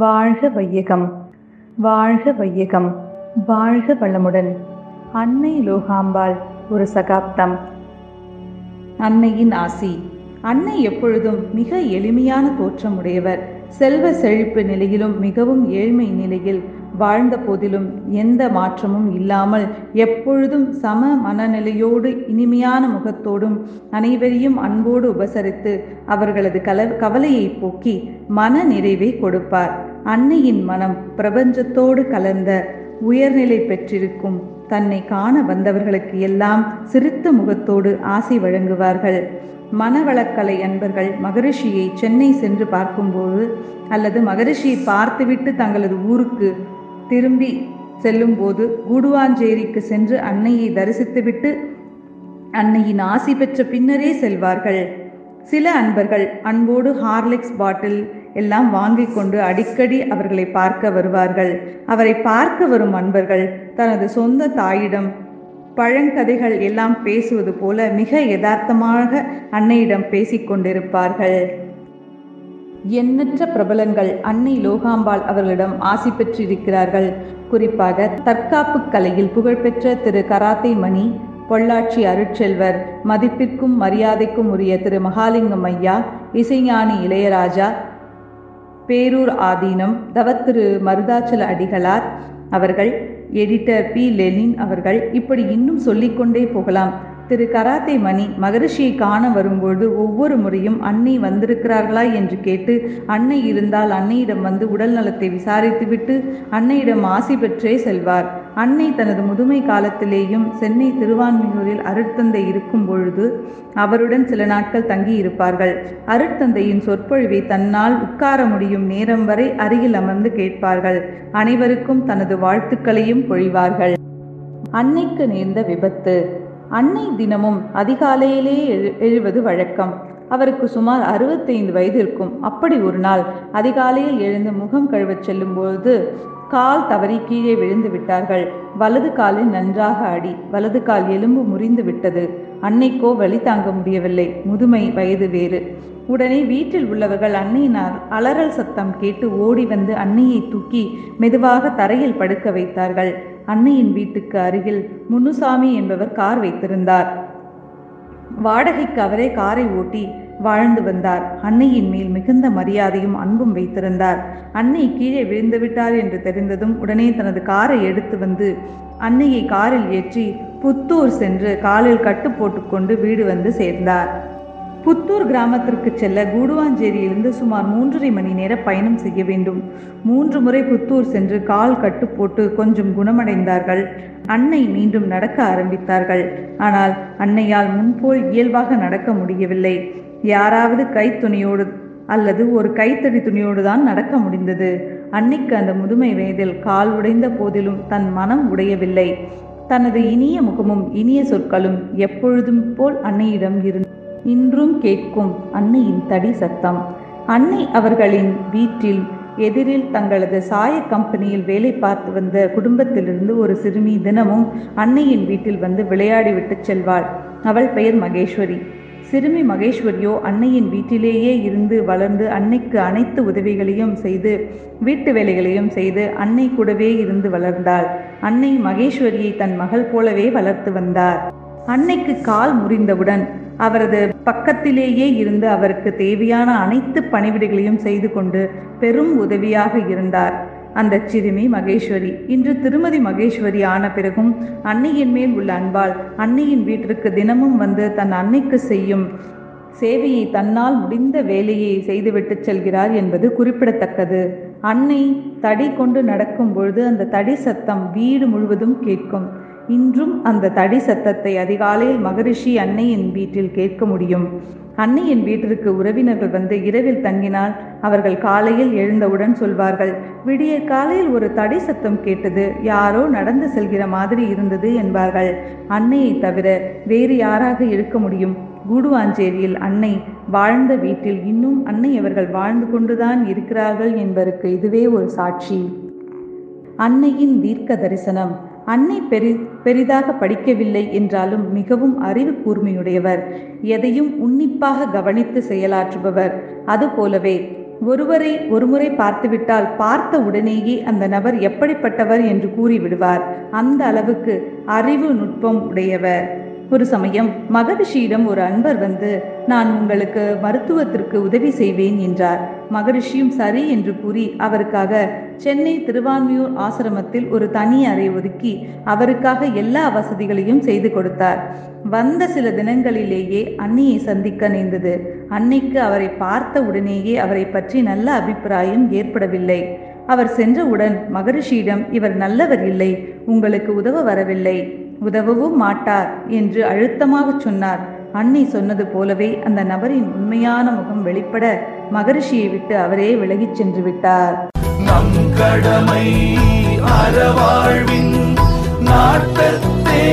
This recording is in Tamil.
வாழ்க வையகம் வாழ்க வையகம் வாழ்க வளமுடன். அன்னை லோகாம்பாள் ஒரு சகாப்தம். அன்னையின் ஆசி அன்னை எப்பொழுதும் மிக எளிமையான தோற்றமுடையவர். செல்வ செழிப்பு நிலையிலும் மிகவும் ஏழ்மை நிலையில் வாழ்ந்த போதிலும் எந்த மாற்றமும் இல்லாமல் எப்பொழுதும் சம மனநிலையோடு இனிமையான முகத்தோடும் அனைவரையும் அன்போடு உபசரித்து அவர்களது கல கவலையை போக்கி மன நிறைவை கொடுப்பார். அன்னையின் மனம் பிரபஞ்சத்தோடு கலந்த உயர்நிலை பெற்றிருக்கும். தன்னை காண வந்தவர்களுக்கு எல்லாம் சிரித்த முகத்தோடு ஆசை வழங்குவார்கள். மனவளக்கலை அன்பர்கள் மகரிஷியை சென்னை சென்று பார்க்கும்போது அல்லது மகரிஷியை பார்த்துவிட்டு தங்களது ஊருக்கு திரும்பி செல்லும்போது கூடுவாஞ்சேரிக்கு சென்று அன்னையை தரிசித்துவிட்டு அன்னையின் ஆசி பெற்ற பின்னரே செல்வார்கள். சில அன்பர்கள் அன்போடு ஹார்லிக்ஸ் பாட்டில் எல்லாம் வாங்கி கொண்டு அடிக்கடி அவர்களை பார்க்க வருவார்கள். அவரை பார்க்க வரும் அன்பர்கள் தனது சொந்த தாயிடம் பழங்கதைகள் எல்லாம் பேசுவது போல மிக யதார்த்தமாக அன்னையிடம் பேசிக் கொண்டிருப்பார்கள். எண்ணற்ற பிரபலங்கள் அன்னை லோகாம்பாள் அவர்களிடம் ஆசி பெற்றிருக்கிறார்கள். குறிப்பாக தற்காப்பு கலையில் புகழ்பெற்ற திரு கராத்தே மணி பொள்ளாச்சி அருட்செல்வர் மதிப்பிற்கும் மரியாதைக்கும் உரிய திரு மகாலிங்கம் ஐயா இசைஞானி இளையராஜா பேரூர் ஆதீனம் தவத்திரு மருதாச்சல அடிகளார் அவர்கள் எடிட்டர் பி. லெனின் அவர்கள் இப்படி இன்னும் சொல்லிக்கொண்டே போகலாம். திரு கராத்தே மணி மகரிஷியை காண வரும்பொழுது ஒவ்வொரு முறையும் அன்னை வந்திருக்கிறார்களா என்று கேட்டு அன்னை இருந்தால் அன்னையிடம் வந்து உடல் நலத்தை விசாரித்துவிட்டு அன்னையிடம் ஆசி பெற்றே செல்வார். அன்னை தனது முதுமை காலத்திலேயும் சென்னை திருவான்மியூரில் அருட்தந்தை இருக்கும் பொழுது அவருடன் சில நாட்கள் தங்கி இருப்பார்கள் அருட்தந்தையின் சொற்பொழிவை தன்னால் உட்கார முடியும் நேரம் வரை அருகில் அமர்ந்து கேட்பார்கள். அனைவருக்கும் தனது வாழ்த்துக்களையும் பொழிவார்கள். அன்னைக்கு நேர்ந்த விபத்து. அன்னை தினமும் அதிகாலையிலே எழு எழுவது வழக்கம். அவருக்கு சுமார் அறுபத்தைந்து வயது இருக்கும் அப்படி ஒரு நாள் அதிகாலையில் எழுந்து முகம் கழுவச் செல்லும்போது கால் தவறி கீழே விழுந்து விட்டார்கள். வலது காலில் நன்றாக அடி. வலது கால் எலும்பு முறிந்து விட்டது. அன்னைக்கோ வலி தாங்க முடியவில்லை. முதுமை வயது வேறு. உடனே வீட்டில் உள்ளவர்கள் அன்னையின் அலறல் சத்தம் கேட்டு ஓடி வந்து அன்னையை தூக்கி மெதுவாக தரையில் படுக்க வைத்தார்கள். அன்னையின் வீட்டுக்கு அருகில் முனுசாமி என்பவர் கார் வைத்திருந்தார். வாடகைக்கு அவரே காரை ஓட்டி வாழ்ந்து வந்தார். அன்னையின் மேல் மிகுந்த மரியாதையும் அன்பும் வைத்திருந்தார். அன்னை கீழே விழுந்து விட்டார் என்று தெரிந்ததும் உடனே தனது காரை எடுத்து வந்து அன்னையை காரில் ஏற்றி புத்தூர் சென்று காலில் கட்டு போட்டுக்கொண்டு வீடு வந்து சேர்ந்தார். புத்தூர் கிராமத்திற்கு செல்ல கூடுவாஞ்சேரியிலிருந்து சுமார் மூன்றரை மணி நேர பயணம் செய்ய வேண்டும். மூன்று முறை புத்தூர் சென்று கால் கட்டு போட்டு கொஞ்சம் குணமடைந்தார்கள். அன்னை மீண்டும் நடக்க ஆரம்பித்தார்கள். ஆனால் அன்னையால் முன்போல் இயல்பாக நடக்க முடியவில்லை. யாராவது கைத்துணியோடு அல்லது ஒரு கைத்தடி துணியோடு தான் நடக்க முடிந்தது. அன்னைக்கு அந்த முதுமை வயதில் கால் உடைந்த போதிலும் தன் மனம் உடையவில்லை. தனது இனிய முகமும் இனிய சொற்களும் எப்பொழுதும் போல் அன்னையிடம் இருந்து இன்றும் கேட்கும் அன்னையின் தடி சத்தம். அன்னை அவர்களின் வீட்டில் எதிரில் தங்களது சாய கம்பெனியில் வேலை பார்த்து வந்த குடும்பத்திலிருந்து ஒரு சிறுமி தினமும் அன்னையின் வீட்டில் வந்து விளையாடிவிட்டு செல்வாள். அவள் பெயர் மகேஸ்வரி. சிறுமி மகேஸ்வரியோ அன்னையின் வீட்டிலேயே இருந்து வளர்ந்து அன்னைக்கு அனைத்து உதவிகளையும் செய்து வீட்டு வேலைகளையும் செய்து அன்னை கூடவே இருந்து வளர்ந்தாள். அன்னை மகேஸ்வரியை தன் மகள் போலவே வளர்த்து வந்தார். அன்னைக்கு கால் முறிந்தவுடன் அவரது பக்கத்திலேயே இருந்து அவருக்கு தேவையான அனைத்து பணிவிடைகளையும் செய்து கொண்டு பெரும் உதவியாக இருந்தார். அந்த சிறுமி மகேஸ்வரி. இன்று திருமதி மகேஸ்வரி ஆன பிறகும் அன்னையின் மேல் உள்ள அன்பால் அன்னையின் வீட்டிற்கு தினமும் வந்து தன் அன்னைக்கு செய்யும் சேவையை தன்னால் முடிந்த வேலையை செய்துவிட்டு செல்கிறார் என்பது குறிப்பிடத்தக்கது. அன்னை தடி கொண்டு நடக்கும் பொழுது அந்த தடி சத்தம் வீடு முழுவதும் கேட்கும். இன்றும் அந்த தடி சத்தத்தை அதிகாலையில் மகரிஷி அன்னையின் வீட்டில் கேட்க முடியும். அன்னையின் வீட்டிற்கு உறவினர்கள் வந்து இரவில் தங்கினால் அவர்கள் காலையில் எழுந்தவுடன் சொல்வார்கள் விடிய காலையில் ஒரு தடி சத்தம் கேட்டது யாரோ நடந்து செல்கிற மாதிரி இருந்தது என்பார்கள். அன்னையை தவிர வேறு யாராக இருக்க முடியும்? கூடுவாஞ்சேரியில் அன்னை வாழ்ந்த வீட்டில் இன்னும் அன்னை அவர்கள் வாழ்ந்து கொண்டுதான் இருக்கிறார்கள் என்பதற்கு இதுவே ஒரு சாட்சி. அன்னையின் தீர்க்க தரிசனம். அன்னை பெரி பெரிதாக படிக்கவில்லை என்றாலும் மிகவும் அறிவு கூர்மையுடையவர். எதையும் உன்னிப்பாக கவனித்து செயலாற்றுபவர். அதுபோலவே ஒருவரை ஒருமுறை பார்த்துவிட்டால் பார்த்த உடனேயே அந்த நபர் எப்படிப்பட்டவர் என்று கூறிவிடுவார். அந்த அளவுக்கு அறிவு நுட்பம் உடையவர். ஒரு சமயம் மகரிஷியிடம் ஒரு அன்பர் வந்து நான் உங்களுக்கு மருத்துவத்திற்கு உதவி செய்வேன் என்றார். மகரிஷியும் சரி என்று கூறி அவருக்காக சென்னை திருவான்மியூர் ஆசிரமத்தில் ஒரு தனி அறை ஒதுக்கி அவருக்காக எல்லா வசதிகளையும் செய்து கொடுத்தார். வந்த சில தினங்களிலேயே அன்னியை சந்திக்க நேர்ந்தது. அன்னைக்கு அவரை பார்த்த உடனேயே அவரை பற்றி நல்ல அபிப்பிராயம் ஏற்படவில்லை. அவர் சென்றவுடன் மகரிஷியிடம் இவர் நல்லவர் இல்லை உங்களுக்கு உதவ வரவில்லை. உதவவும் மாட்டார் என்று அழுத்தமாக சொன்னார். அன்னை சொன்னது போலவே அந்த நபரின் உண்மையான முகம் வெளிப்பட மகரிஷியை விட்டு அவரே விலகிச் சென்று விட்டார். நம் கடமை அறவாழ்வின் நாட்டத்தே